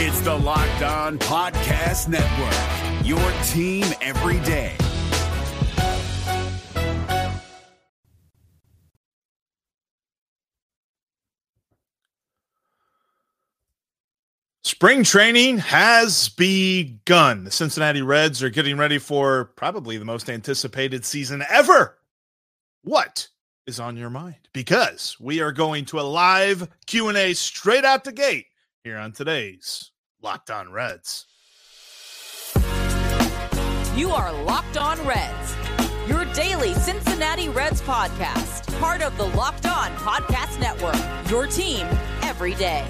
It's the Locked On Podcast Network, your team every day. Spring training has begun. The Cincinnati Reds are getting ready for probably the most anticipated season ever. What is on your mind? Because we are going to a live Q&A straight out the gate here on today's Locked On Reds. You are Locked On Reds, your daily Cincinnati Reds podcast, part of the Locked On Podcast Network, your team every day.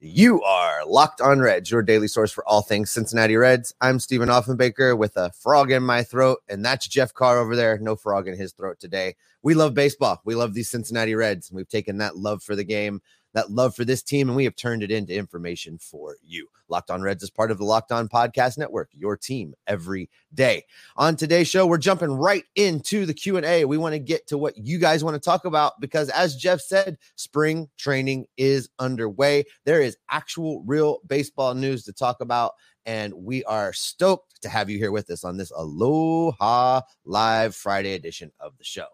You are Locked On Reds, your daily source for all things Cincinnati Reds. I'm Stephen Offenbaker with a frog in my throat, and that's Jeff Carr over there. No frog in his throat today. We love baseball. We love these Cincinnati Reds, and we've taken that love for the game that love for this team, and we have turned it into information for you. Locked On Reds is part of the Locked On Podcast Network, your team every day. On today's show, we're jumping right into the Q&A. We want to get to what you guys want to talk about because as Jeff said, spring training is underway. There is actual real baseball news to talk about and we are stoked to have you here with us on this Aloha Live Friday edition of the show.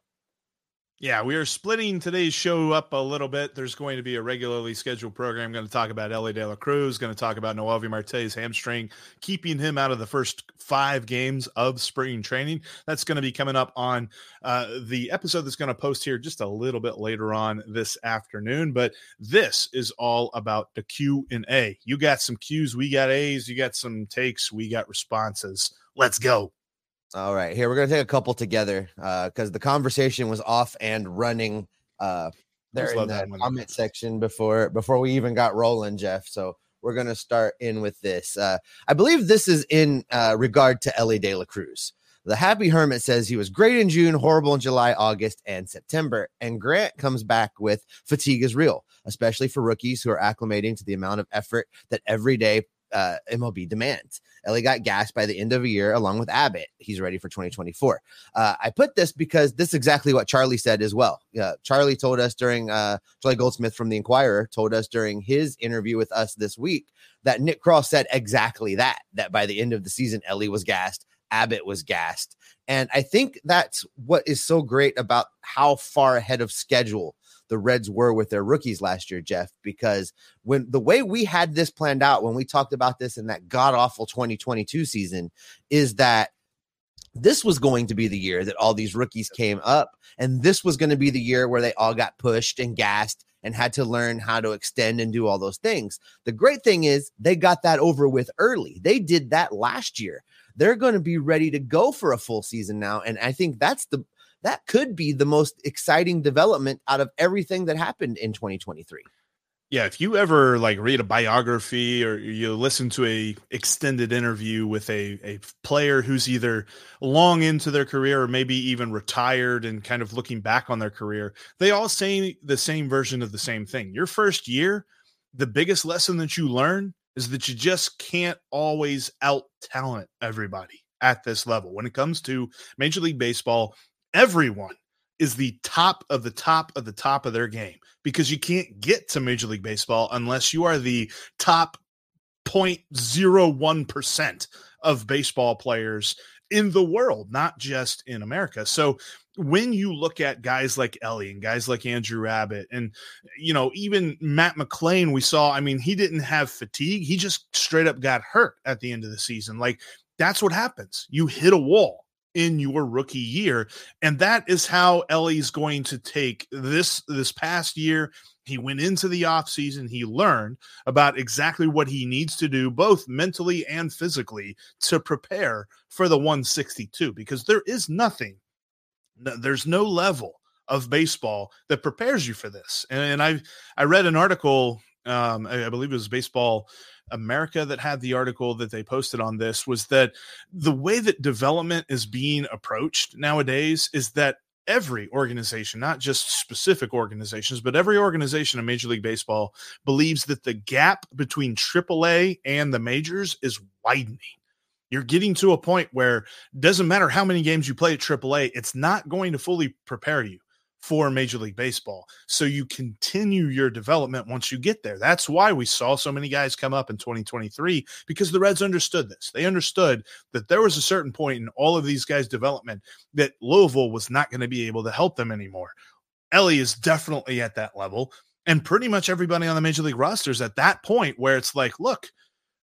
Yeah, we are splitting today's show up a little bit. There's going to be a regularly scheduled program. going to talk about Elly De La Cruz, going to talk about Noelvi Marte's hamstring, keeping him out of the first five games of spring training. That's going to be coming up on uh, the episode that's going to post here just a little bit later on this afternoon. But this is all about the Q and A. You got some Qs, we got A's. You got some takes, we got responses. Let's go. All right, here we're gonna take a couple together because uh, the conversation was off and running uh, there in the comment section before before we even got rolling, Jeff. So we're gonna start in with this. Uh, I believe this is in uh, regard to Elly De La Cruz. The Happy Hermit says he was great in June, horrible in July, August, and September. And Grant comes back with fatigue is real, especially for rookies who are acclimating to the amount of effort that every day uh, MLB demands. Elly got gassed by the end of a year along with Abbott. He's ready for 2024. Uh, I put this because this is exactly what Charlie said as well. Uh, Charlie told us during uh, Charlie Goldsmith from the Inquirer told us during his interview with us this week that Nick Krall said exactly that. That by the end of the season, Elly was gassed. Abbott was gassed. And I think that's what is so great about how far ahead of schedule the Reds were with their rookies last year, Jeff, because when the way we had this planned out when we talked about this in that god awful 2022 season is that this was going to be the year that all these rookies came up and this was going to be the year where they all got pushed and gassed and had to learn how to extend and do all those things. The great thing is they got that over with early. They did that last year. They're going to be ready to go for a full season now and I think that's the that could be the most exciting development out of everything that happened in 2023 yeah if you ever like read a biography or you listen to a extended interview with a, a player who's either long into their career or maybe even retired and kind of looking back on their career they all say the same version of the same thing. Your first year the biggest lesson that you learn is that you just can't always out talent everybody at this level. When it comes to major league baseball everyone is the top of the top of the top of their game because you can't get to Major League Baseball unless you are the top 0.01% of baseball players in the world, not just in America. So when you look at guys like Elly and guys like Andrew Abbott and you know even Matt McClain we saw I mean he didn't have fatigue. He just straight up got hurt at the end of the season. Like that's what happens. You hit a wall in your rookie year and that is how ellie's going to take this this past year. He went into the offseason he learned about exactly what he needs to do both mentally and physically to prepare for the 162 because there is nothing there's no level of baseball that prepares you for this. And, and i i read an article um I, I believe it was baseball America that had the article that they posted on this was that the way that development is being approached nowadays is that every organization, not just specific organizations, but every organization in Major League Baseball believes that the gap between AAA and the majors is widening. You're getting to a point where doesn't matter how many games you play at AAA, it's not going to fully prepare you for Major League Baseball. So you continue your development once you get there. That's why we saw so many guys come up in 2023 because the Reds understood this. They understood that there was a certain point in all of these guys' development that Louisville was not going to be able to help them anymore. Elly is definitely at that level. And pretty much everybody on the major league roster is at that point where it's like, look,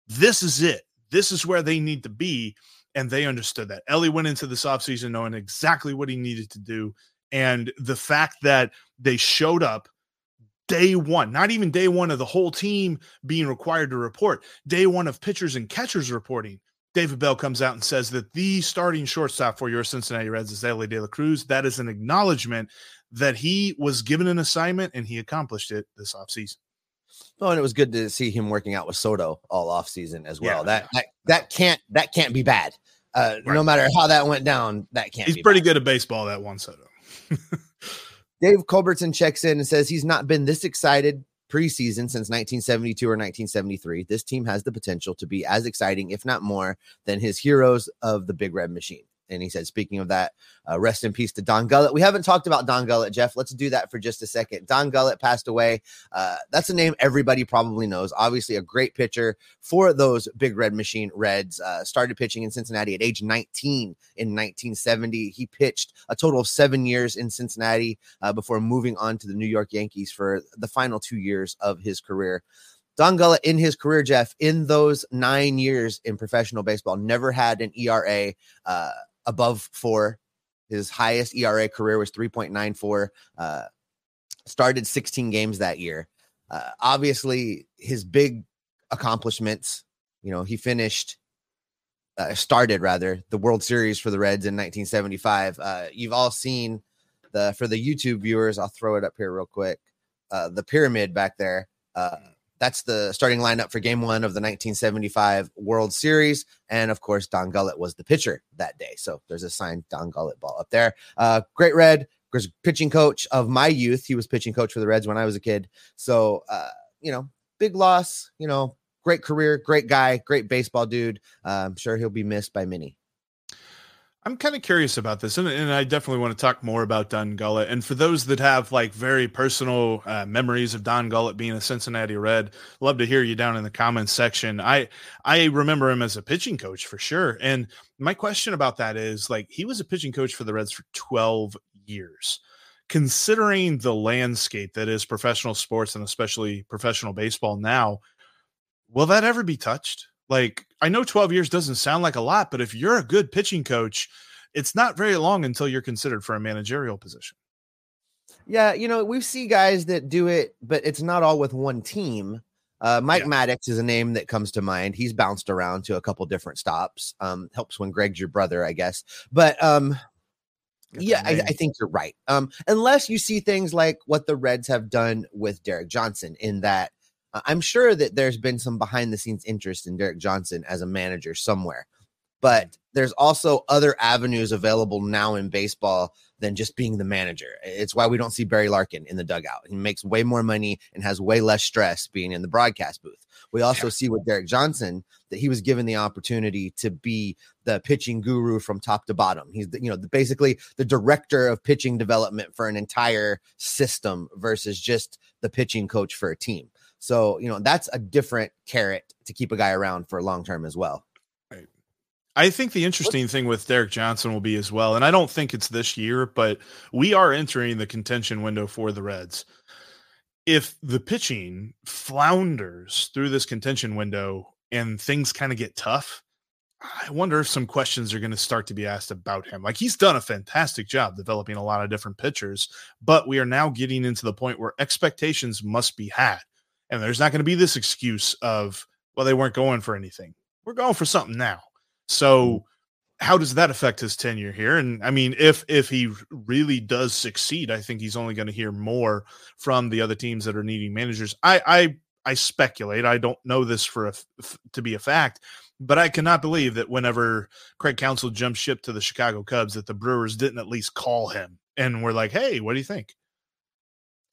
this is it. This is where they need to be. And they understood that. Elly went into this offseason knowing exactly what he needed to do and the fact that they showed up day one, not even day one of the whole team being required to report, day one of pitchers and catchers reporting. David Bell comes out and says that the starting shortstop for your Cincinnati Reds is Elly De La Cruz. That is an acknowledgement that he was given an assignment and he accomplished it this offseason. Well, and it was good to see him working out with Soto all offseason as well. Yeah. That, that that can't that can't be bad. Uh, right. No matter how that went down, that can't. He's pretty bad. good at baseball. That one Soto. Dave Culbertson checks in and says he's not been this excited preseason since 1972 or 1973. This team has the potential to be as exciting, if not more, than his heroes of the Big Red Machine. And he said, speaking of that, uh, rest in peace to Don Gullett. We haven't talked about Don Gullett, Jeff. Let's do that for just a second. Don Gullett passed away. Uh, that's a name everybody probably knows. Obviously, a great pitcher for those Big Red Machine Reds. Uh, started pitching in Cincinnati at age 19 in 1970. He pitched a total of seven years in Cincinnati uh, before moving on to the New York Yankees for the final two years of his career. Don Gullett in his career, Jeff, in those nine years in professional baseball, never had an ERA uh, above four. His highest ERA career was 3.94. Uh, started 16 games that year. Uh, obviously, his big accomplishments, you know, he finished, uh, started rather, the World Series for the Reds in 1975. Uh, you've all seen the, for the YouTube viewers, I'll throw it up here real quick. Uh, the pyramid back there. That's the starting lineup for game one of the 1975 World Series. And of course, Don Gullett was the pitcher that day. So there's a signed Don Gullett ball up there. Uh, great red, was pitching coach of my youth. He was pitching coach for the Reds when I was a kid. So, uh, you know, big loss, you know, great career, great guy, great baseball dude. Uh, I'm sure he'll be missed by many. I'm kind of curious about this, and, and, I definitely want to talk more about Don Gullett. And for those that have like very personal uh, memories of Don Gullett being a Cincinnati Red, love to hear you down in the comments section. I I remember him as a pitching coach for sure. And my question about that is like he was a pitching coach for the Reds for 12 years. Considering the landscape that is professional sports and especially professional baseball now, will that ever be touched? Like, I know 12 years doesn't sound like a lot, but if you're a good pitching coach, it's not very long until you're considered for a managerial position. Yeah, you know, we see guys that do it, but it's not all with one team. Uh, Mike yeah. Maddux is a name that comes to mind. He's bounced around to a couple different stops. Um, helps when Greg's your brother, I guess. But um, yeah, I, I, think you're right. Um, unless you see things like what the Reds have done with Derek Johnson, in that I'm sure that there's been some behind the scenes interest in Derek Johnson as a manager somewhere, but mm. there's also other avenues available now in baseball than just being the manager. It's why we don't see Barry Larkin in the dugout. He makes way more money and has way less stress being in the broadcast booth. We also see with Derek Johnson that he was given the opportunity to be the pitching guru from top to bottom. He's the, you know the, basically the director of pitching development for an entire system versus just the pitching coach for a team. So, you know, that's a different carrot to keep a guy around for long term as well. Right. I think the interesting thing with Derek Johnson will be as well, and I don't think it's this year, but we are entering the contention window for the Reds. If the pitching flounders through this contention window and things kind of get tough, I wonder if some questions are going to start to be asked about him. Like he's done a fantastic job developing a lot of different pitchers, but we are now getting into the point where expectations must be had. And there's not going to be this excuse of, well, they weren't going for anything. We're going for something now. So mm-hmm. how does that affect his tenure here? And I mean, if if he really does succeed, I think he's only going to hear more from the other teams that are needing managers. I I I speculate. I don't know this for a, to be a fact, but I cannot believe that whenever Craig Counsell jumped ship to the Chicago Cubs, that the Brewers didn't at least call him and were like, "Hey, what do you think?"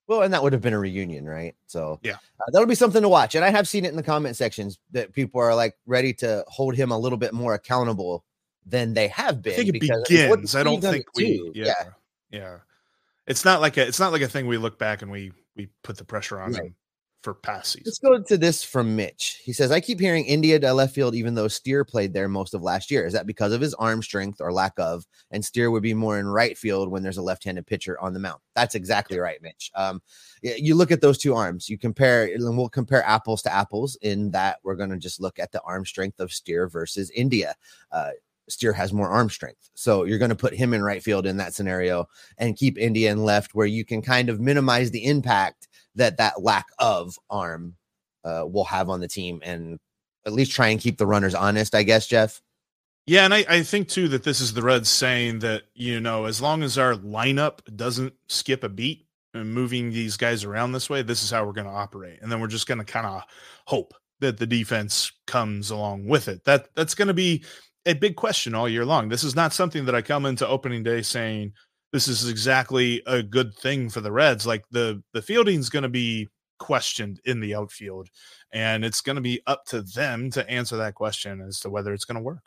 Well, and that would have been a reunion, right? So yeah, uh, that'll be something to watch. And I have seen it in the comment sections that people are like ready to hold him a little bit more accountable than they have been. I think it begins. I don't think we. Yeah, yeah, yeah. it's not like a it's not like a thing we look back and we we put the pressure on right. them for past. Let's go to this from Mitch. He says, I keep hearing India to left field, even though Steer played there most of last year. Is that because of his arm strength or lack of? And Steer would be more in right field when there's a left handed pitcher on the mound. That's exactly right, Mitch. Um, you look at those two arms, you compare, and we'll compare apples to apples in that we're going to just look at the arm strength of Steer versus India. Uh, Steer has more arm strength. So you're going to put him in right field in that scenario and keep India in left where you can kind of minimize the impact that that lack of arm uh, will have on the team and at least try and keep the runners honest, I guess, Jeff. Yeah, and I, I think too that this is the Reds saying that, you know, as long as our lineup doesn't skip a beat and moving these guys around this way, this is how we're going to operate. And then we're just going to kind of hope that the defense comes along with it. That that's going to be a big question all year long. This is not something that I come into opening day saying, this is exactly a good thing for the Reds. Like the the fielding's going to be questioned in the outfield, and it's going to be up to them to answer that question as to whether it's going to work.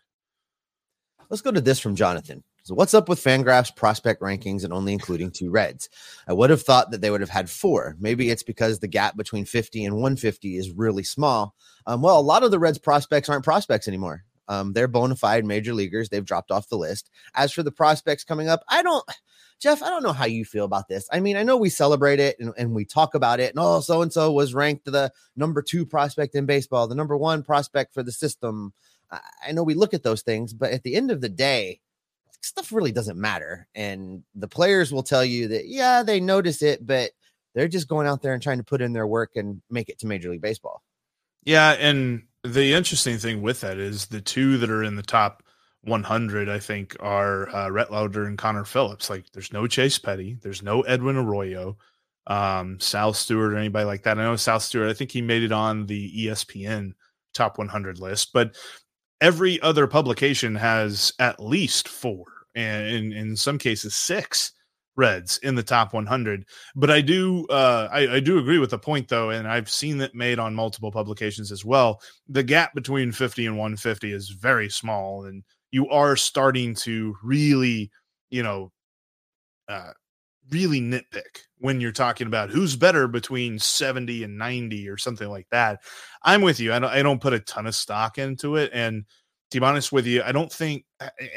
Let's go to this from Jonathan. So, what's up with Fangraphs prospect rankings and only including two Reds? I would have thought that they would have had four. Maybe it's because the gap between 50 and 150 is really small. Um, well, a lot of the Reds prospects aren't prospects anymore. Um, they're bona fide major leaguers. They've dropped off the list. As for the prospects coming up, I don't, Jeff, I don't know how you feel about this. I mean, I know we celebrate it and, and we talk about it, and oh, so and so was ranked the number two prospect in baseball, the number one prospect for the system. I, I know we look at those things, but at the end of the day, stuff really doesn't matter. And the players will tell you that, yeah, they notice it, but they're just going out there and trying to put in their work and make it to Major League Baseball. Yeah. And the interesting thing with that is the two that are in the top 100, I think, are uh, Rhett Lowder and Connor Phillips. Like, there's no Chase Petty, there's no Edwin Arroyo, um, Sal Stewart, or anybody like that. I know Sal Stewart, I think he made it on the ESPN top 100 list, but every other publication has at least four, and in, in some cases, six Reds in the top 100. But I do uh, I, I, do agree with the point though, and I've seen it made on multiple publications as well. The gap between 50 and 150 is very small, and you are starting to really, you know, uh, really nitpick when you're talking about who's better between 70 and 90 or something like that. I'm with you. I don't I don't put a ton of stock into it, and to be honest with you, I don't think,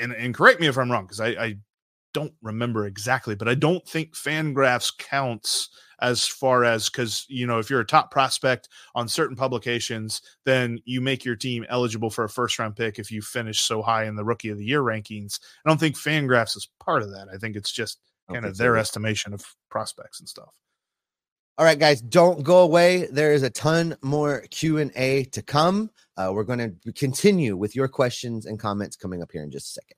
and, and correct me if I'm wrong, because I, I don't remember exactly, but I don't think Fangraphs counts as far as because you know if you're a top prospect on certain publications, then you make your team eligible for a first round pick if you finish so high in the rookie of the year rankings. I don't think Fangraphs is part of that. I think it's just kind of their so. estimation of prospects and stuff. All right, guys, don't go away. There is a ton more Q and A to come. Uh, we're going to continue with your questions and comments coming up here in just a second.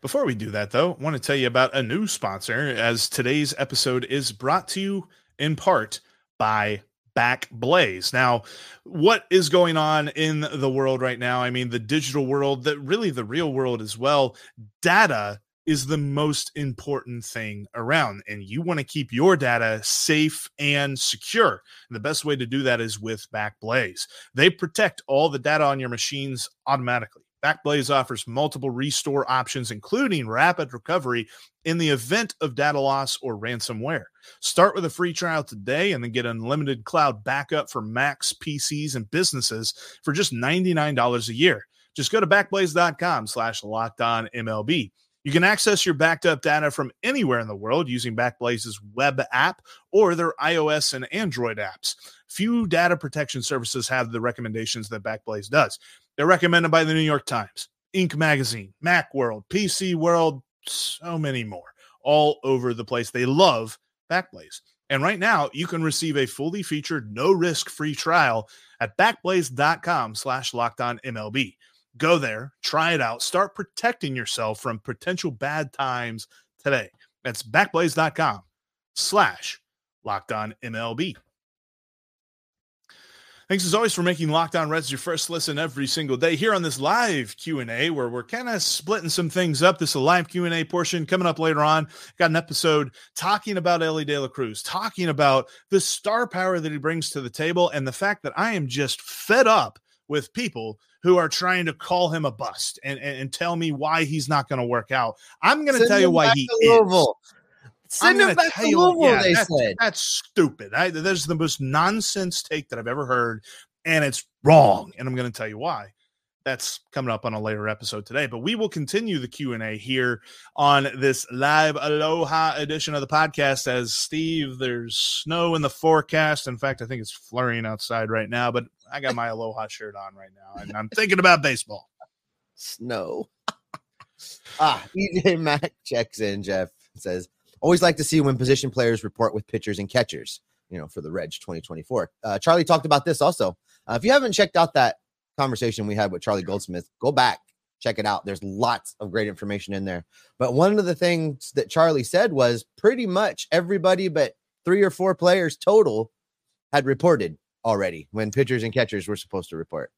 Before we do that, though, I want to tell you about a new sponsor as today's episode is brought to you in part by Backblaze. Now, what is going on in the world right now? I mean, the digital world, that really the real world as well. Data is the most important thing around, and you want to keep your data safe and secure. And the best way to do that is with Backblaze. They protect all the data on your machines automatically. Backblaze offers multiple restore options, including rapid recovery in the event of data loss or ransomware. Start with a free trial today and then get unlimited cloud backup for Macs, PCs, and businesses for just $99 a year. Just go to backblaze.com slash locked on MLB. You can access your backed up data from anywhere in the world using Backblaze's web app or their iOS and Android apps. Few data protection services have the recommendations that Backblaze does. They're recommended by the New York Times, Inc. Magazine, Macworld, PC World, so many more, all over the place. They love Backblaze. And right now, you can receive a fully featured, no risk free trial at backblaze.com slash locked MLB. Go there, try it out, start protecting yourself from potential bad times today. That's backblaze.com slash locked MLB. Thanks as always for making Locked On Reds your first listen every single day here on this live Q&A where we're kind of splitting some things up. This is a live Q&A portion coming up later on. Got an episode talking about Elly De La Cruz, talking about the star power that he brings to the table and the fact that I am just fed up with people who are trying to call him a bust and, and, and tell me why he's not going to work out. I'm going to tell you why he is. Send him back to Louisville, yeah, they that's, said. That's stupid. I, that is the most nonsense take that I've ever heard, and it's wrong. And I'm going to tell you why. That's coming up on a later episode today. But we will continue the Q and A here on this live Aloha edition of the podcast. As Steve, there's snow in the forecast. In fact, I think it's flurrying outside right now. But I got my Aloha shirt on right now, and I'm thinking about baseball. Snow. ah, EJ Mack checks in. Jeff says, "Always like to see when position players report with pitchers and catchers." You know, for the Reg 2024. Uh, Charlie talked about this also. Uh, if you haven't checked out that conversation we had with Charlie Goldsmith, go back, check it out. There's lots of great information in there. But one of the things that Charlie said was pretty much everybody but three or four players total had reported already when pitchers and catchers were supposed to report.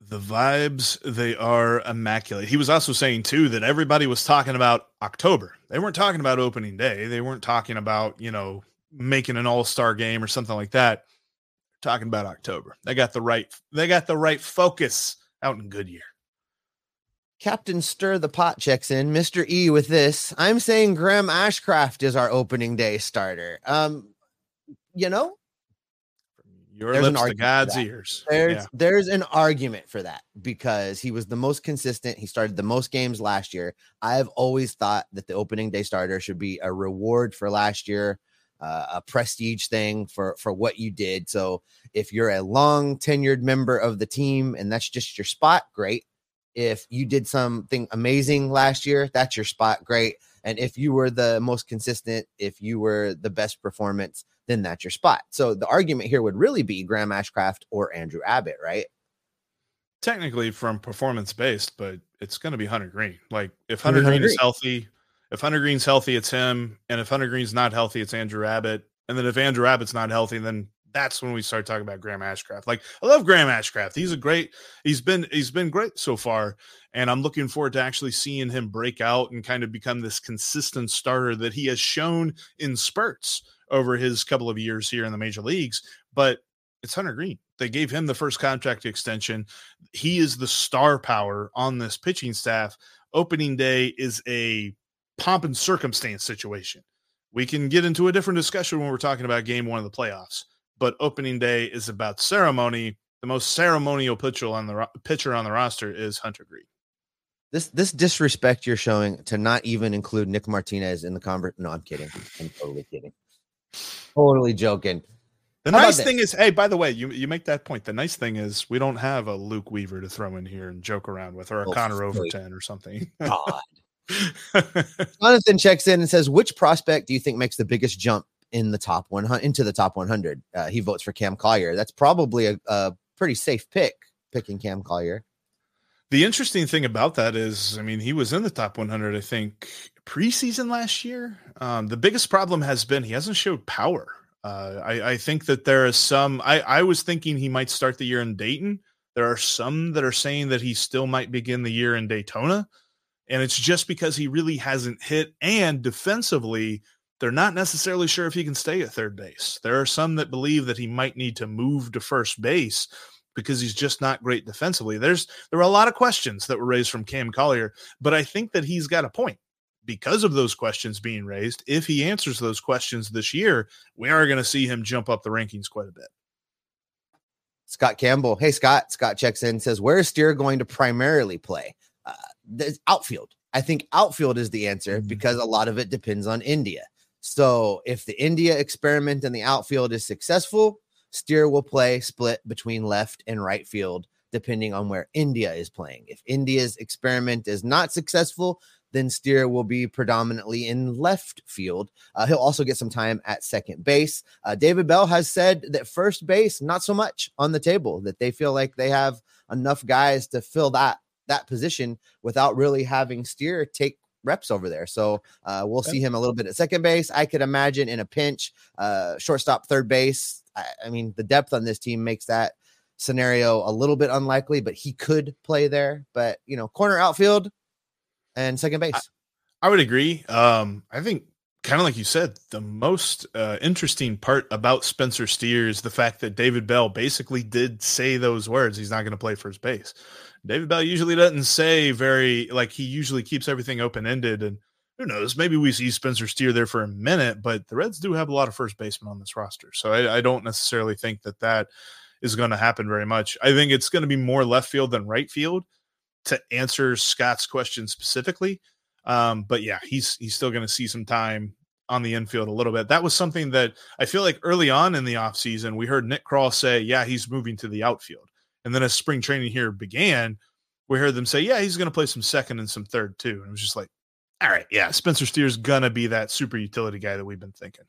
The vibes, they are immaculate. He was also saying, too, that everybody was talking about October. They weren't talking about opening day. They weren't talking about, you know, making an all star game or something like that. Talking about October. They got the right, they got the right focus out in Goodyear. Captain Stir the Pot checks in. Mr. E with this. I'm saying Graham Ashcraft is our opening day starter. Um, you know, your there's lips to God's ears. There's yeah. there's an argument for that because he was the most consistent. He started the most games last year. I've always thought that the opening day starter should be a reward for last year, uh, a prestige thing for for what you did. So if you're a long tenured member of the team and that's just your spot, great. If you did something amazing last year, that's your spot, great. And if you were the most consistent, if you were the best performance, then that's your spot. So the argument here would really be Graham Ashcraft or Andrew Abbott, right? Technically from performance based, but it's going to be Hunter Greene. Like if Hunter, Hunter Greene is healthy, if Hunter Greene's healthy, it's him. And if Hunter Greene's not healthy, it's Andrew Abbott. And then if Andrew Abbott's not healthy, then that's when we start talking about Graham Ashcraft. Like I love Graham Ashcraft. He's a great, he's been he's been great so far. And I'm looking forward to actually seeing him break out and kind of become this consistent starter that he has shown in spurts over his couple of years here in the major leagues. But it's Hunter Greene. They gave him the first contract extension. He is the star power on this pitching staff. Opening day is a pomp and circumstance situation. We can get into a different discussion when we're talking about game one of the playoffs, but opening day is about ceremony. The most ceremonial pitcher on the pitcher on the roster is Hunter Greene. This this disrespect you're showing to not even include Nick Martinez in the convert. No, I'm kidding. I'm totally kidding. Totally joking. The How nice thing is, hey, by the way, you you make that point. The nice thing is we don't have a Luke Weaver to throw in here and joke around with, or a oh, Connor Overton or something. God. Jonathan checks in and says, "Which prospect do you think makes the biggest jump in the top one into the top 100?" Uh, he votes for Cam Collier. That's probably a, a pretty safe pick, picking Cam Collier. The interesting thing about that is, I mean, he was in the top 100, I think, preseason last year. Um, the biggest problem has been he hasn't showed power. Uh, I, I, think that there is some. I, I was thinking he might start the year in Dayton. There are some that are saying that he still might begin the year in Daytona. And it's just because he really hasn't hit. And defensively, they're not necessarily sure if he can stay at third base. There are some that believe that he might need to move to first base because he's just not great defensively. There's there were a lot of questions that were raised from Cam Collier, but I think that he's got a point because of those questions being raised. If he answers those questions this year, we are going to see him jump up the rankings quite a bit. Scott Campbell. Hey, Scott. Scott checks in says, Where is Steer going to primarily play? Uh, the outfield. I think outfield is the answer mm-hmm. because a lot of it depends on India. So if the India experiment in the outfield is successful, Steer will play split between left and right field, depending on where India is playing. If India's experiment is not successful, then Steer will be predominantly in left field. Uh, he'll also get some time at second base. Uh, David Bell has said that first base, not so much on the table, that they feel like they have enough guys to fill that that position without really having Steer take reps over there. So uh, we'll see him a little bit at second base. I could imagine in a pinch, uh, shortstop, third base. I, I mean, the depth on this team makes that scenario a little bit unlikely, but he could play there. But you know, corner outfield and second base. I, I would agree. Um, I think kind of like you said, the most uh, interesting part about Spencer Steer is the fact that David Bell basically did say those words. He's not going to play first base. David Bell usually doesn't say very like he usually keeps everything open ended and who knows? Maybe we see Spencer Steer there for a minute, but the Reds do have a lot of first basemen on this roster. So I, I don't necessarily think that that is going to happen very much. I think it's going to be more left field than right field to answer Scott's question specifically. Um, but yeah, he's he's still going to see some time on the infield a little bit. That was something that I feel like early on in the offseason, we heard Nick Krall say, yeah, he's moving to the outfield. And then as spring training here began, we heard them say, yeah, he's going to play some second and some third too. And it was just like, all right, yeah, Spencer Steer's gonna be that super utility guy that we've been thinking.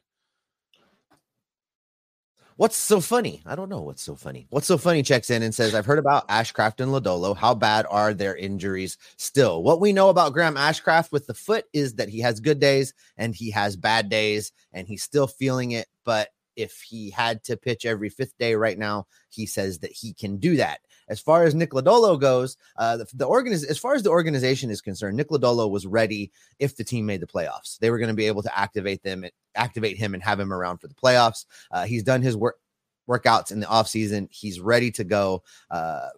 What's so funny? I don't know what's so funny. What's so funny checks in and says, I've heard about Ashcraft and Lodolo. How bad are their injuries still? What we know about Graham Ashcraft with the foot is that he has good days and he has bad days and he's still feeling it. But if he had to pitch every fifth day right now, he says that he can do that. As far as Nick Lodolo goes, uh, the, the organiz- as far as the organization is concerned, Nick Lodolo was ready if the team made the playoffs. They were going to be able to activate them, activate him, and have him around for the playoffs. Uh, he's done his work workouts in the offseason. He's ready to go. Uh,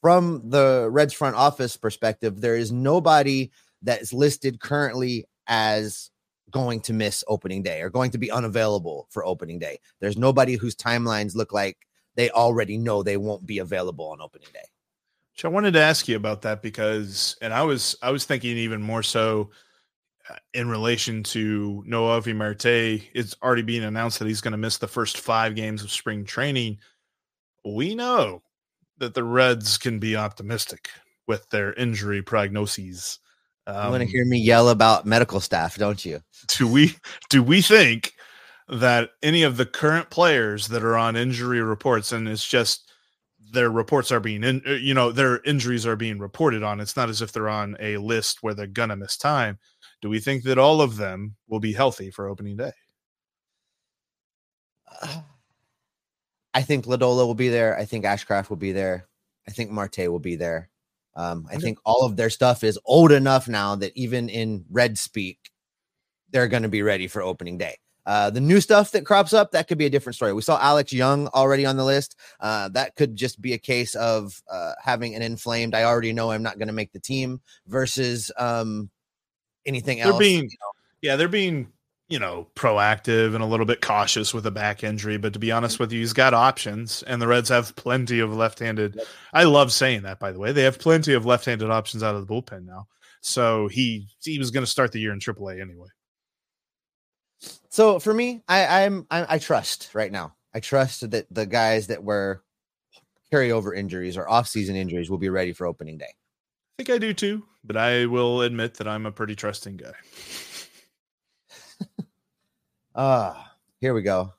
from the Reds front office perspective, there is nobody that is listed currently as going to miss opening day or going to be unavailable for opening day. There's nobody whose timelines look like they already know they won't be available on opening day. So I wanted to ask you about that because, and I was I was thinking even more so uh, in relation to Noah Marte. It's already being announced that he's going to miss the first five games of spring training. We know that the Reds can be optimistic with their injury prognoses. Um, you want to hear me yell about medical staff, don't you? Do we do we think that any of the current players that are on injury reports, and it's just their reports are being in, you know, their injuries are being reported on. It's not as if they're on a list where they're gonna miss time. Do we think that all of them will be healthy for opening day? I think Lodolo will be there. I think Ashcraft will be there. I think Marte will be there. Um, I think all of their stuff is old enough now that even in red speak, they're going to be ready for opening day. Uh, the new stuff that crops up, that could be a different story. We saw Alex Young already on the list. Uh, that could just be a case of uh, having an inflamed, I already know I'm not going to make the team versus um, anything they're else. Being, you know? Yeah, they're being, you know, proactive and a little bit cautious with a back injury. But to be honest mm-hmm. with you, he's got options, and the Reds have plenty of left handed. Yep. I love saying that, by the way. They have plenty of left handed options out of the bullpen now. So he he was going to start the year in AAA anyway. So for me, I, I'm I, I trust right now. I trust that the guys that were carryover injuries or off-season injuries will be ready for opening day. I think I do too, but I will admit that I'm a pretty trusting guy. Ah, uh, here we go.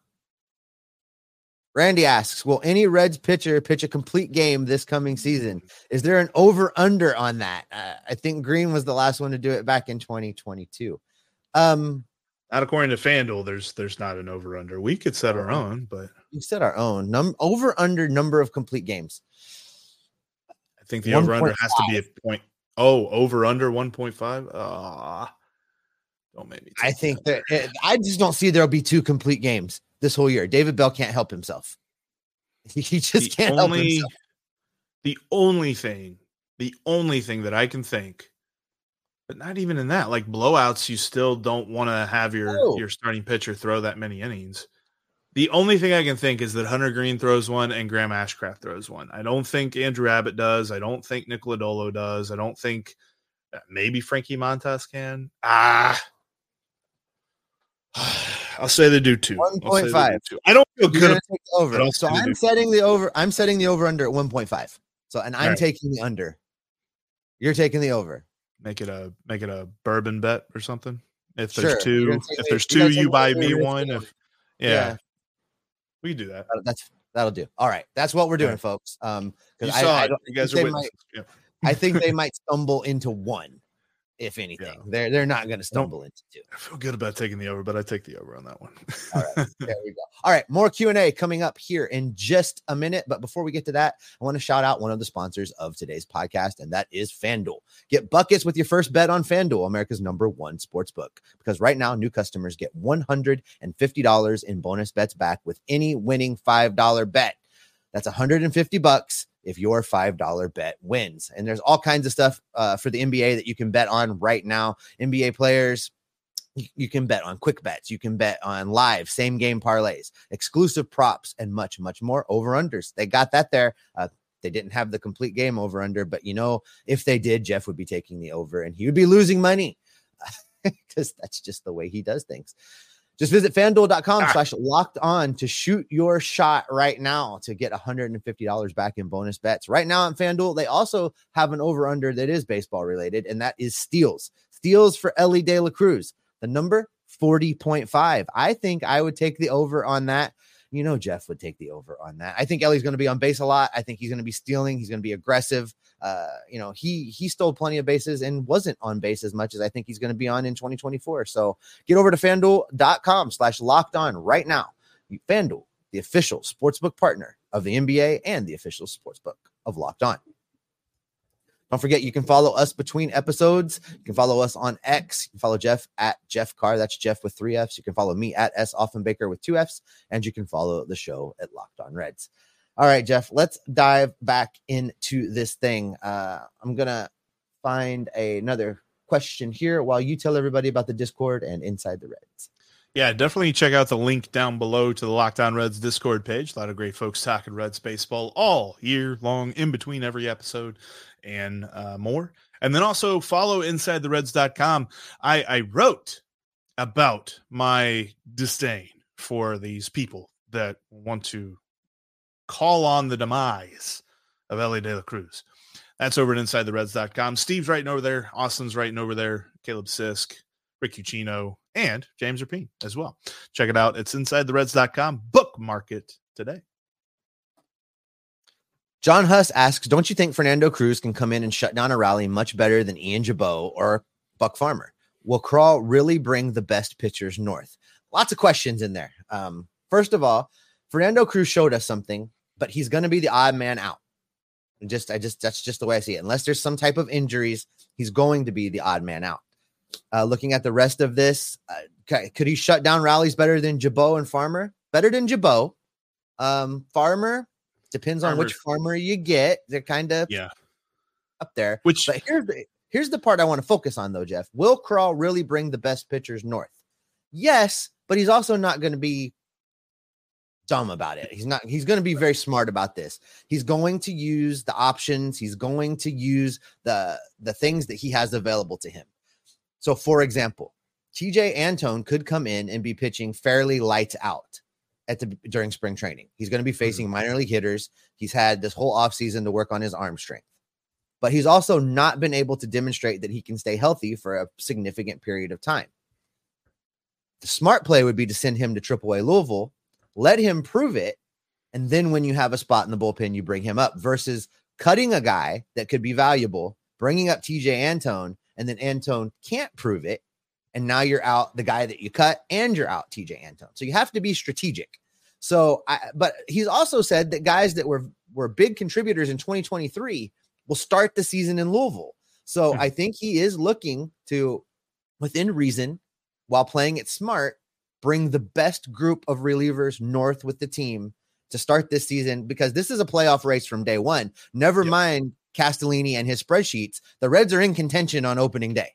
Randy asks, will any Reds pitcher pitch a complete game this coming season? Is there an over under on that? Uh, I think Greene was the last one to do it back in 2022. Um, not according to FanDuel, there's there's not an over under. We could set our own, but we set our own num over under number of complete games. I think the over under has to be a point. Oh, over under 1.5. Ah, don't make me. I think that, that it, I just don't see there'll be two complete games this whole year. David Bell can't help himself. He, just the can't only, help himself. The only thing, the only thing that I can think but not even in that. Like blowouts, you still don't want to have your oh. your starting pitcher throw that many innings. The only thing I can think is that Hunter Greene throws one and Graham Ashcraft throws one. I don't think Andrew Abbott does. I don't think Nick Lodolo does. I don't think uh, maybe Frankie Montas can. Ah, I'll say they do two. One point five. I don't feel good over. So I'm setting the over. I'm setting the over under at one point five. So and I'm right. taking the under. You're taking the over make it a make it a bourbon bet or something. If there's sure. two, if there's two, you buy me one. If yeah. yeah. we do that. That's that'll do. All right, that's what we're doing, yeah. folks. Um, because I, I, you guys are might, yeah. I think they might stumble into one if anything. Yeah. They're they're not going to stumble into two. I feel good about taking the over, but I take the over on that one. All right, there we go. All right, more Q and A coming up here in just a minute. But before we get to that, I want to shout out one of the sponsors of today's podcast, and that is FanDuel. Get buckets with your first bet on FanDuel, America's number one sports book. Because right now, new customers get one hundred and fifty dollars in bonus bets back with any winning five dollar bet. That's 150 bucks if your $5 bet wins. And there's all kinds of stuff uh, for the NBA that you can bet on right now. NBA players, You can bet on quick bets. You can bet on live, same game parlays, exclusive props, and much, much more. Over unders. They got that there. Uh, they didn't have the complete game over under, but you know, if they did, Jeff would be taking the over and he would be losing money because that's just the way he does things. Just visit fanduel.com ah. slash locked on to shoot your shot right now to get $150 back in bonus bets. Right now on FanDuel, they also have an over under that is baseball related, and that is steals. Steals for Elly De La Cruz. The number 40.5. I think I would take the over on that you know Jeff would take the over on that. I think Elly's going to be on base a lot. I think he's going to be stealing. He's going to be aggressive. Uh, you know, he he stole plenty of bases and wasn't on base as much as I think he's going to be on in 2024. So get over to fanduel.com slash locked on right now. FanDuel, the official sportsbook partner of the NBA and the official sportsbook of Locked On. Don't forget, you can follow us between episodes. You can follow us on X. You can follow Jeff at Jeff Carr. That's Jeff with three F's. You can follow me at S Offenbaker with two F's. And you can follow the show at Locked On Reds. All right, Jeff, let's dive back into this thing. Uh, I'm going to find a, another question here while you tell everybody about the Discord and Inside the Reds. Yeah, definitely check out the link down below to the Locked On Reds Discord page. A lot of great folks talking Reds baseball all year long, in between every episode and uh, more. And then also follow InsideTheReds.com. I, I wrote about my disdain for these people that want to call on the demise of Elly De La Cruz. That's over at InsideTheReds.com. Steve's writing over there. Austin's writing over there. Caleb Sisk, Rick Ucchino, and James Rapien as well. Check it out. It's InsideTheReds.com. Bookmark it today. John Huss asks, don't you think Fernando Cruz can come in and shut down a rally much better than Ian Gibaut or Buck Farmer? Will Krall really bring the best pitchers north? Lots of questions in there. Um, first of all, Fernando Cruz showed us something, but he's going to be the odd man out. Just, I just, that's just the way I see it. Unless there's some type of injuries, he's going to be the odd man out. Uh, looking at the rest of this, uh, could he shut down rallies better than Gibaut and Farmer? Better than Gibaut. Um, Farmer, Depends on which farmer you get. They're kind of yeah up there. Which but here's the here's the part I want to focus on though, Jeff. Will Krall really bring the best pitchers north? Yes, but he's also not going to be dumb about it. He's not he's going to be very smart about this. He's going to use the options, he's going to use the the things that he has available to him. So for example, TJ Antone could come in and be pitching fairly lights out at the during spring training. He's going to be mm-hmm. facing minor league hitters. He's had this whole offseason to work on his arm strength. But he's also not been able to demonstrate that he can stay healthy for a significant period of time. The smart play would be to send him to AAA Louisville, let him prove it, and then when you have a spot in the bullpen, you bring him up versus cutting a guy that could be valuable, bringing up TJ Antone, and then Antone can't prove it, and now you're out the guy that you cut and you're out TJ Antone. So you have to be strategic. So I but he's also said that guys that were were big contributors in 2023 will start the season in Louisville. So hmm. I think he is looking to within reason while playing it smart bring the best group of relievers north with the team to start this season because this is a playoff race from day 1. Never yep. mind Castellini and his spreadsheets. The Reds are in contention on opening day.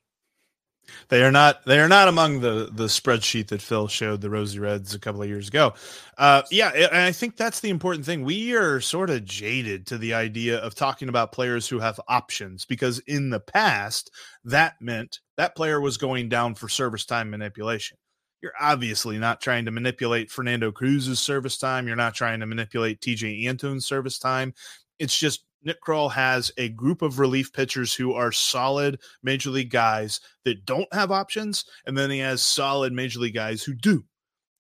They are not. They are not among the the spreadsheet that Phil showed the Rosie Reds a couple of years ago. Uh, yeah, and I think that's the important thing. We are sort of jaded to the idea of talking about players who have options because in the past that meant that player was going down for service time manipulation. You're obviously not trying to manipulate Fernando Cruz's service time. You're not trying to manipulate TJ Antone's service time. It's just Nick Krall has a group of relief pitchers who are solid major league guys that don't have options, and then he has solid major league guys who do.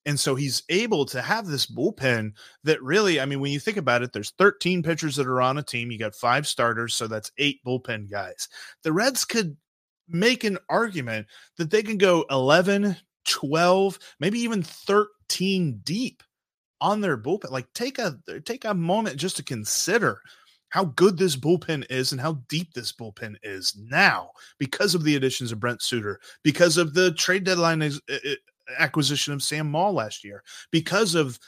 And so he's able to have this bullpen that really, I mean, when you think about it, there's 13 pitchers that are on a team. You got five starters, so that's eight bullpen guys. The Reds could make an argument that they can go 11, 12, maybe even 13 deep on their bullpen. Like take a take a moment just to consider how good this bullpen is and how deep this bullpen is now because of the additions of Brent Suter, because of the trade deadline eh, eh, acquisition of Sam Moll last year, because of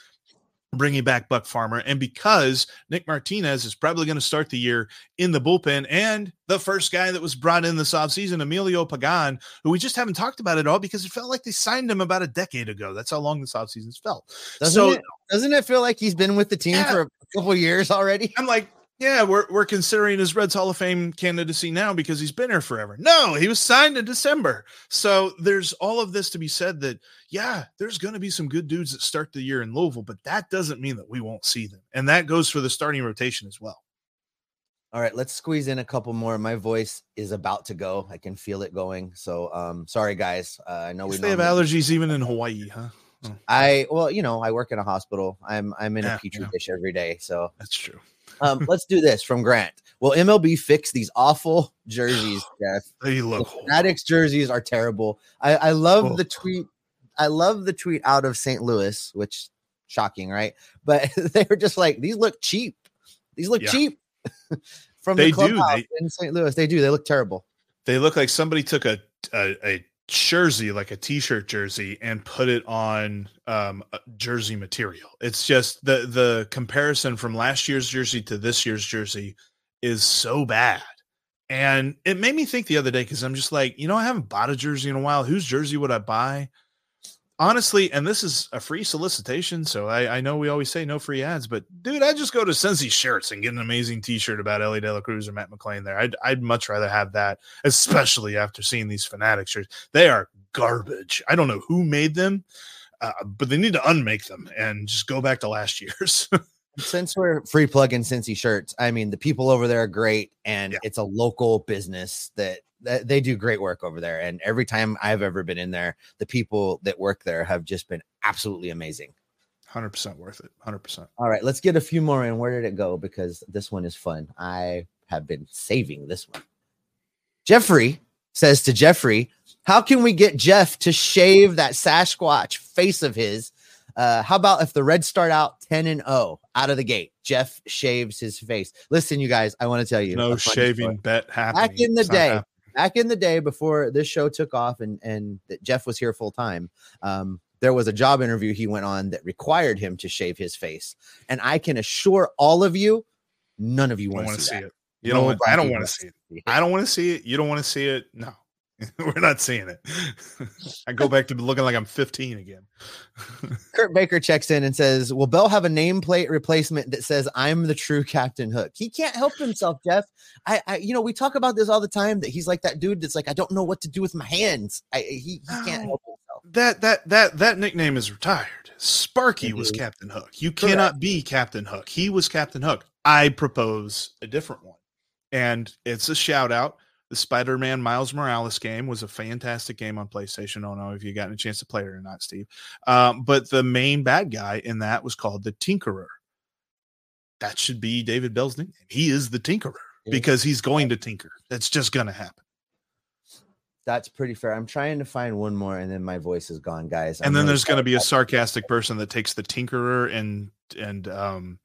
bringing back Buck Farmer, and because Nick Martinez is probably going to start the year in the bullpen, and the first guy that was brought in this offseason, Emilio Pagan, who we just haven't talked about at all because it felt like they signed him about a decade ago. That's how long this offseason's felt. Doesn't so, it, doesn't it feel like he's been with the team yeah, for a couple years already? I'm like, yeah, we're we're considering his Reds Hall of Fame candidacy now because he's been here forever. No, he was signed in December. So there's all of this to be said that yeah, there's going to be some good dudes that start the year in Louisville, but that doesn't mean that we won't see them. And that goes for the starting rotation as well. All right, let's squeeze in a couple more. My voice is about to go. I can feel it going. So um sorry guys. Uh, I know we they have allergies even in Hawaii, huh? Oh. I well, you know, I work in a hospital. I'm I'm in yeah, a petri yeah. dish every day. So that's true. Um, let's do this from Grant. Will MLB fix these awful jerseys, Jeff? They look Fanatics jerseys are terrible. I, I love oh. the tweet. I love the tweet out of St. Louis, which shocking, right? But they were just like, these look cheap. These look yeah. cheap. from they the clubhouse they, in St. Louis. They do. They look terrible. They look like somebody took a, a, a jersey, like a t-shirt jersey, and put it on um, jersey material. It's just the the comparison from last year's jersey to this year's jersey is so bad. And it made me think the other day because I'm just like, you know, I haven't bought a jersey in a while. Whose jersey would I buy? Honestly, and this is a free solicitation, so I, I, know we always say no free ads, but dude, I just go to Cincy Shirts and get an amazing T-shirt about Elly De La Cruz or Matt McLain there. I'd I'd much rather have that, especially after seeing these fanatic shirts. They are garbage. I don't know who made them, uh, but they need to unmake them and just go back to last year's. Since we're free plug-in Cincy shirts, I mean the people over there are great, and yeah. it's a local business that they do great work over there. And every time I've ever been in there, the people that work there have just been absolutely amazing. 100% worth it. 100%. All right, let's get a few more in. Where did it go? Because this one is fun. I have been saving this one. Jeffrey says to Jeffrey, How can we get Jeff to shave that Sasquatch face of his? Uh, how about if the Reds start out 10 and 0 out of the gate? Jeff shaves his face. Listen, you guys, I want to tell you no shaving story. bet happening. Back in the it's day, back in the day before this show took off and and that Jeff was here full time, um, there was a job interview he went on that required him to shave his face, and I can assure all of you, none of you want to see, see it. You don't. Want, I don't want to see it. I don't want to see it. You don't want to see it. No. We're not seeing it. I go back to looking like I'm 15 again. Kurt Baker checks in and says, Will Bell have a nameplate replacement that says I'm the true Captain Hook? He can't help himself, Jeff. I, I you know, we talk about this all the time that he's like that dude that's like, I don't know what to do with my hands. I he, he can't help himself. That that that that nickname is retired. Sparky mm-hmm. was Captain Hook. You Correct. cannot be Captain Hook. He was Captain Hook. I propose a different one. And it's a shout out the Spider-Man Miles Morales game was a fantastic game on PlayStation. I don't know if you got a chance to play it or not, Steve. Um, but the main bad guy in that was called the Tinkerer. That should be David Bell's nickname. He is the Tinkerer because he's going to tinker. That's just going to happen. That's pretty fair. I'm trying to find one more, and then my voice is gone, guys. I'm and then really there's going to be a sarcastic person that takes the Tinkerer and and um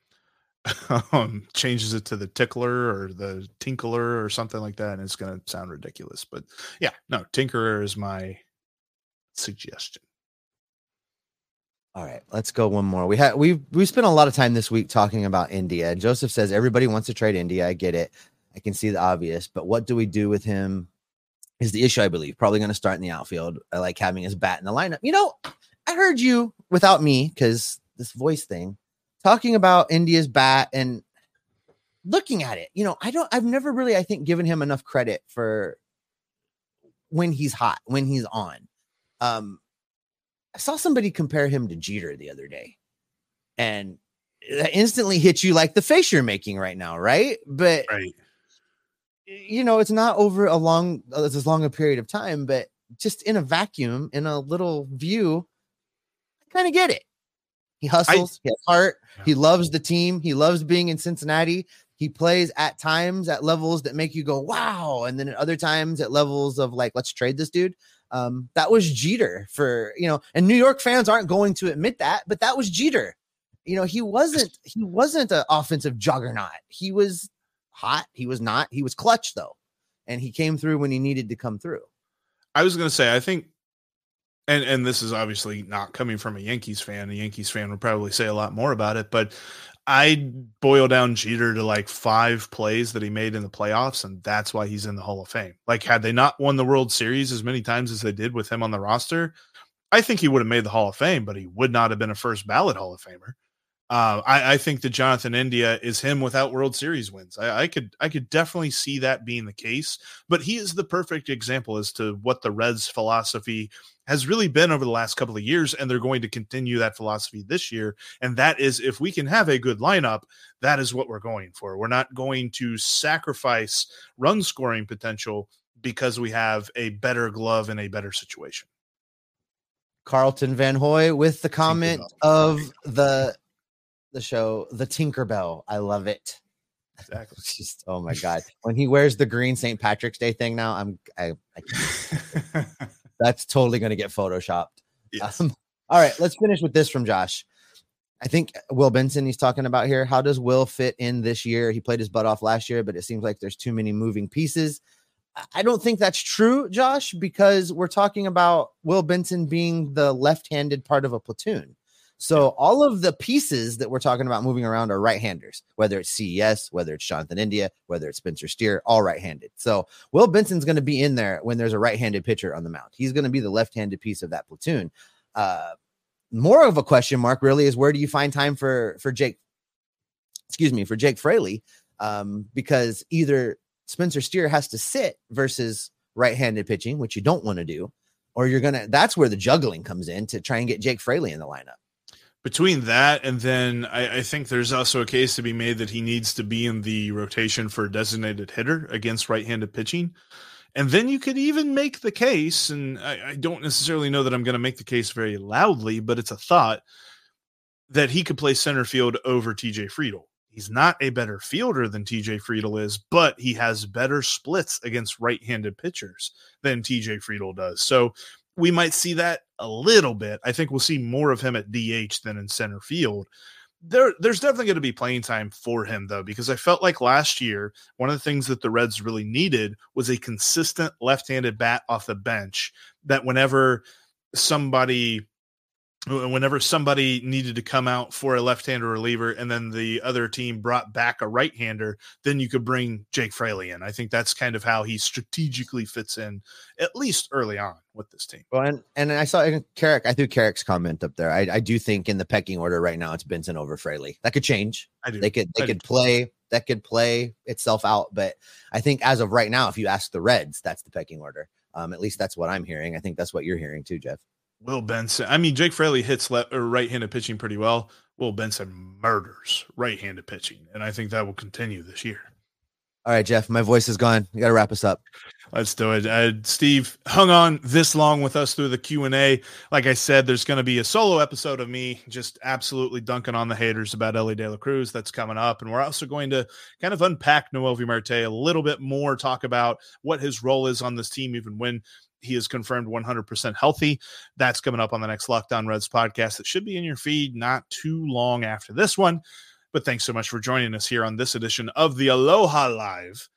um, changes it to the tickler or the tinkler or something like that, and it's going to sound ridiculous. But yeah, no, tinkerer is my suggestion. All right, let's go one more. We had we we spent a lot of time this week talking about India. Joseph says everybody wants to trade India. I get it. I can see the obvious, but what do we do with him? Is the issue I believe probably going to start in the outfield. I like having his bat in the lineup. You know, I heard you without me because this voice thing talking about India's bat and looking at it, you know, I don't, I've never really, I think, given him enough credit for when he's hot, when he's on. Um, I saw somebody compare him to Jeter the other day, and that instantly hit you like the face you're making right now, right? But right. you know, it's not over a long as long a period of time, but just in a vacuum, in a little view, I kind of get it. He hustles, I, he has heart, yeah. he loves the team, he loves being in Cincinnati. He plays at times at levels that make you go, wow. And then at other times at levels of like, let's trade this dude. Um, that was Jeter for, you know, and New York fans aren't going to admit that, but that was Jeter. You know, he wasn't, he wasn't an offensive juggernaut. He was hot. He was not, he was clutch though. And he came through when he needed to come through. I was going to say, I think and and this is obviously not coming from a Yankees fan. A Yankees fan would probably say a lot more about it, but I boil down Jeter to like five plays that he made in the playoffs, and that's why he's in the Hall of Fame. Like, had they not won the World Series as many times as they did with him on the roster, I think he would have made the Hall of Fame, but he would not have been a first ballot Hall of Famer. Uh, I, I, think that Jonathan India is him without World Series wins. I, I, could I could definitely see that being the case, but he is the perfect example as to what the Reds' philosophy has really been over the last couple of years, and they're going to continue that philosophy this year. And that is, if we can have a good lineup, that is what we're going for. We're not going to sacrifice run scoring potential because we have a better glove in a better situation. Carlton Van Hoy with the comment of the the show The Tinkerbell. I love it. Exactly. Just oh my god, when he wears the green St. Patrick's Day thing now, I'm I, I that's totally going to get photoshopped. Yes. Um, all right, let's finish with this from Josh. I think Will Benson he's talking about here. How does Will fit in this year? He played his butt off last year, but it seems like there's too many moving pieces. I don't think that's true, Josh, because we're talking about Will Benson being the left-handed part of a platoon. So all of the pieces that we're talking about moving around are right-handers, whether it's CES, whether it's Jonathan India, whether it's Spencer Steer, all right-handed. So Will Benson's going to be in there when there's a right-handed pitcher on the mound. He's going to be the left-handed piece of that platoon. Uh, more of a question mark really is where do you find time for for Jake? Excuse me, for Jake Fraley, um, because either Spencer Steer has to sit versus right-handed pitching, which you don't want to do, or you're gonna. That's where the juggling comes in to try and get Jake Fraley in the lineup between that and then I, I, think there's also a case to be made that he needs to be in the rotation for designated hitter against right-handed pitching. And then you could even make the case, and I, I don't necessarily know that I'm going to make the case very loudly, but it's a thought that he could play center field over TJ Friedl. He's not a better fielder than TJ Friedl is, but he has better splits against right-handed pitchers than TJ Friedl does. So we might see that a little bit. I think we'll see more of him at DH than in center field. There, there's definitely going to be playing time for him though, because I felt like last year one of the things that the Reds really needed was a consistent left-handed bat off the bench. That whenever somebody whenever somebody needed to come out for a left-hander reliever and then the other team brought back a right-hander then you could bring jake fraley in. I think that's kind of how he strategically fits in at least early on with this team. Well and, and i saw carrick i threw carrick's comment up there. I, I do think in the pecking order right now it's benson over fraley. That could change. I do. they could they I could do. play that could play itself out but i think as of right now if you ask the reds that's the pecking order. Um, at least that's what i'm hearing. I think that's what you're hearing too jeff Will Benson. I mean, Jake Fraley hits left or right-handed pitching pretty well. Will Benson murders right-handed pitching, and I think that will continue this year. All right, Jeff, my voice is gone. You got to wrap us up. Let's do it. Uh, Steve hung on this long with us through the Q and A. Like I said, there's going to be a solo episode of me just absolutely dunking on the haters about Elly De La Cruz that's coming up, and we're also going to kind of unpack Noelvi Marte a little bit more, talk about what his role is on this team, even when he is confirmed 100% healthy. That's coming up on the next Locked On Reds podcast. It should be in your feed not too long after this one. But thanks so much for joining us here on this edition of the Aloha Live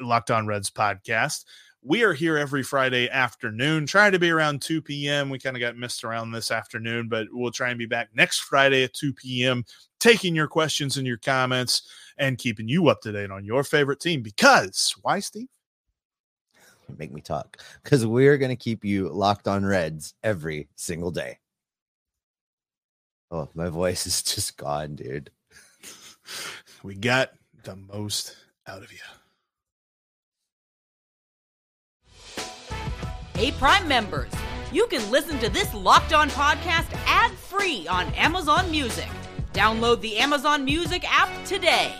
Locked On Reds podcast. We are here every Friday afternoon, trying to be around 2 p.m. We kind of got missed around this afternoon, but we'll try and be back next Friday at 2 p.m., taking your questions and your comments and keeping you up to date on your favorite team. Because why, Steve? Make me talk because we're going to keep you locked on Reds every single day. Oh, my voice is just gone, dude. We got the most out of you. Hey, Prime members, you can listen to this locked on podcast ad free on Amazon Music. Download the Amazon Music app today.